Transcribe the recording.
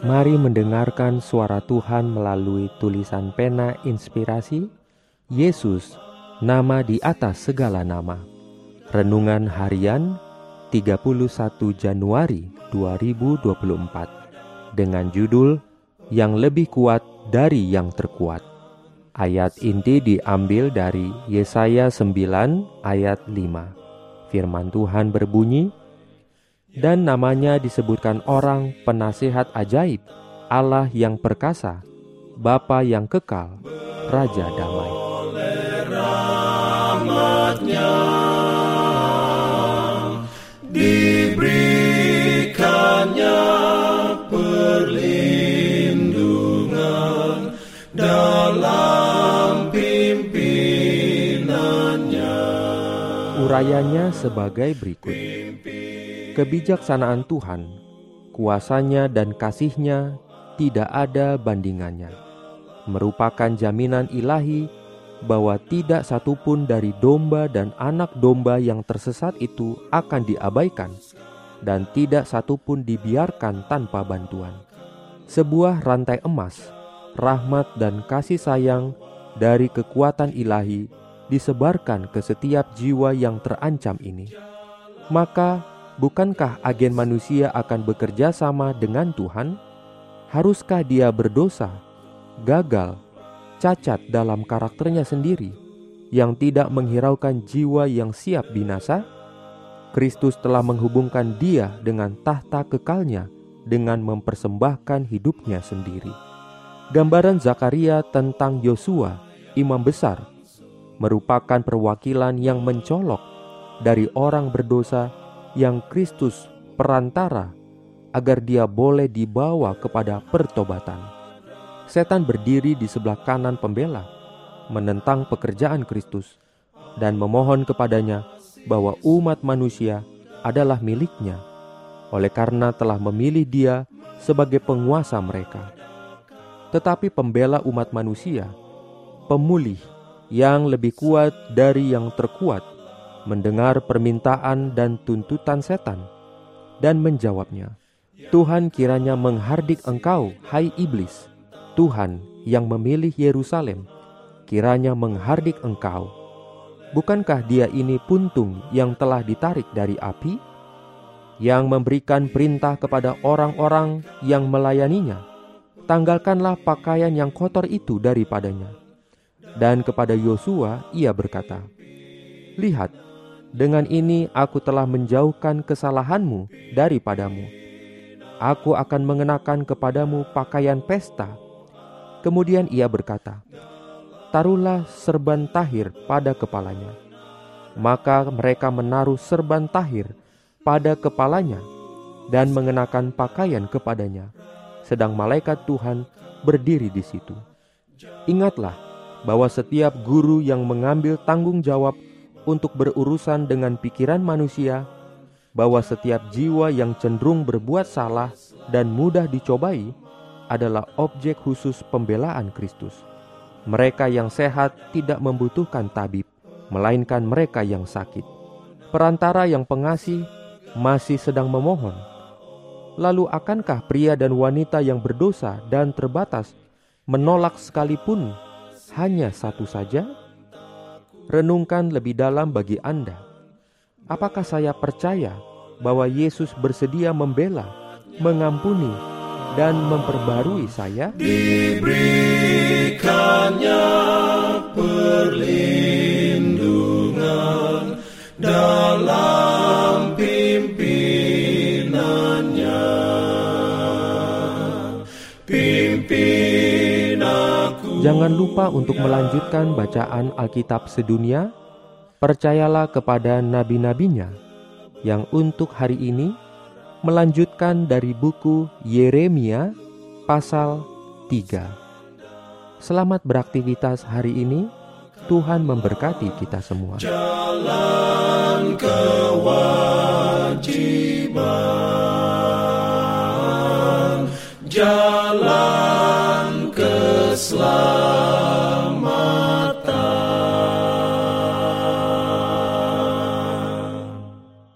Mari mendengarkan suara Tuhan melalui tulisan pena inspirasi Yesus, nama di atas segala nama. Renungan harian 31 Januari 2024 dengan judul Yang lebih kuat dari yang terkuat. Ayat inti diambil dari Yesaya 9 ayat 5. Firman Tuhan berbunyi, dan namanya disebutkan orang penasihat ajaib, Allah yang perkasa, Bapa yang kekal, Raja damai. Diberikannya perlindungan dalam pimpinannya. Urayanya sebagai berikut kebijaksanaan Tuhan, kuasanya dan kasihnya tidak ada bandingannya. Merupakan jaminan ilahi bahwa tidak satupun dari domba dan anak domba yang tersesat itu akan diabaikan dan tidak satupun dibiarkan tanpa bantuan. Sebuah rantai emas, rahmat dan kasih sayang dari kekuatan ilahi disebarkan ke setiap jiwa yang terancam ini. Maka Bukankah agen manusia akan bekerja sama dengan Tuhan? Haruskah dia berdosa, gagal, cacat dalam karakternya sendiri, yang tidak menghiraukan jiwa yang siap binasa? Kristus telah menghubungkan dia dengan tahta kekalnya dengan mempersembahkan hidupnya sendiri. Gambaran Zakaria tentang Yosua, imam besar, merupakan perwakilan yang mencolok dari orang berdosa yang Kristus perantara agar dia boleh dibawa kepada pertobatan. Setan berdiri di sebelah kanan pembela, menentang pekerjaan Kristus, dan memohon kepadanya bahwa umat manusia adalah miliknya, oleh karena telah memilih dia sebagai penguasa mereka. Tetapi pembela umat manusia, pemulih yang lebih kuat dari yang terkuat, mendengar permintaan dan tuntutan setan dan menjawabnya, Tuhan kiranya menghardik engkau, hai iblis. Tuhan yang memilih Yerusalem, kiranya menghardik engkau. Bukankah dia ini puntung yang telah ditarik dari api? Yang memberikan perintah kepada orang-orang yang melayaninya, tanggalkanlah pakaian yang kotor itu daripadanya. Dan kepada Yosua ia berkata, Lihat, dengan ini aku telah menjauhkan kesalahanmu daripadamu. Aku akan mengenakan kepadamu pakaian pesta. Kemudian ia berkata, Taruhlah serban tahir pada kepalanya. Maka mereka menaruh serban tahir pada kepalanya dan mengenakan pakaian kepadanya. Sedang malaikat Tuhan berdiri di situ. Ingatlah bahwa setiap guru yang mengambil tanggung jawab untuk berurusan dengan pikiran manusia, bahwa setiap jiwa yang cenderung berbuat salah dan mudah dicobai adalah objek khusus pembelaan Kristus. Mereka yang sehat tidak membutuhkan tabib, melainkan mereka yang sakit. Perantara yang pengasih masih sedang memohon. Lalu, akankah pria dan wanita yang berdosa dan terbatas menolak sekalipun hanya satu saja? Renungkan lebih dalam bagi Anda. Apakah saya percaya bahwa Yesus bersedia membela, mengampuni, dan memperbarui saya? Diberikannya perlindungan dalam pimpinannya. Pimpin. Jangan lupa untuk melanjutkan bacaan Alkitab sedunia. Percayalah kepada nabi-nabinya yang untuk hari ini melanjutkan dari buku Yeremia pasal 3. Selamat beraktivitas hari ini. Tuhan memberkati kita semua. Jalan kewajiban, jalan keselamatan.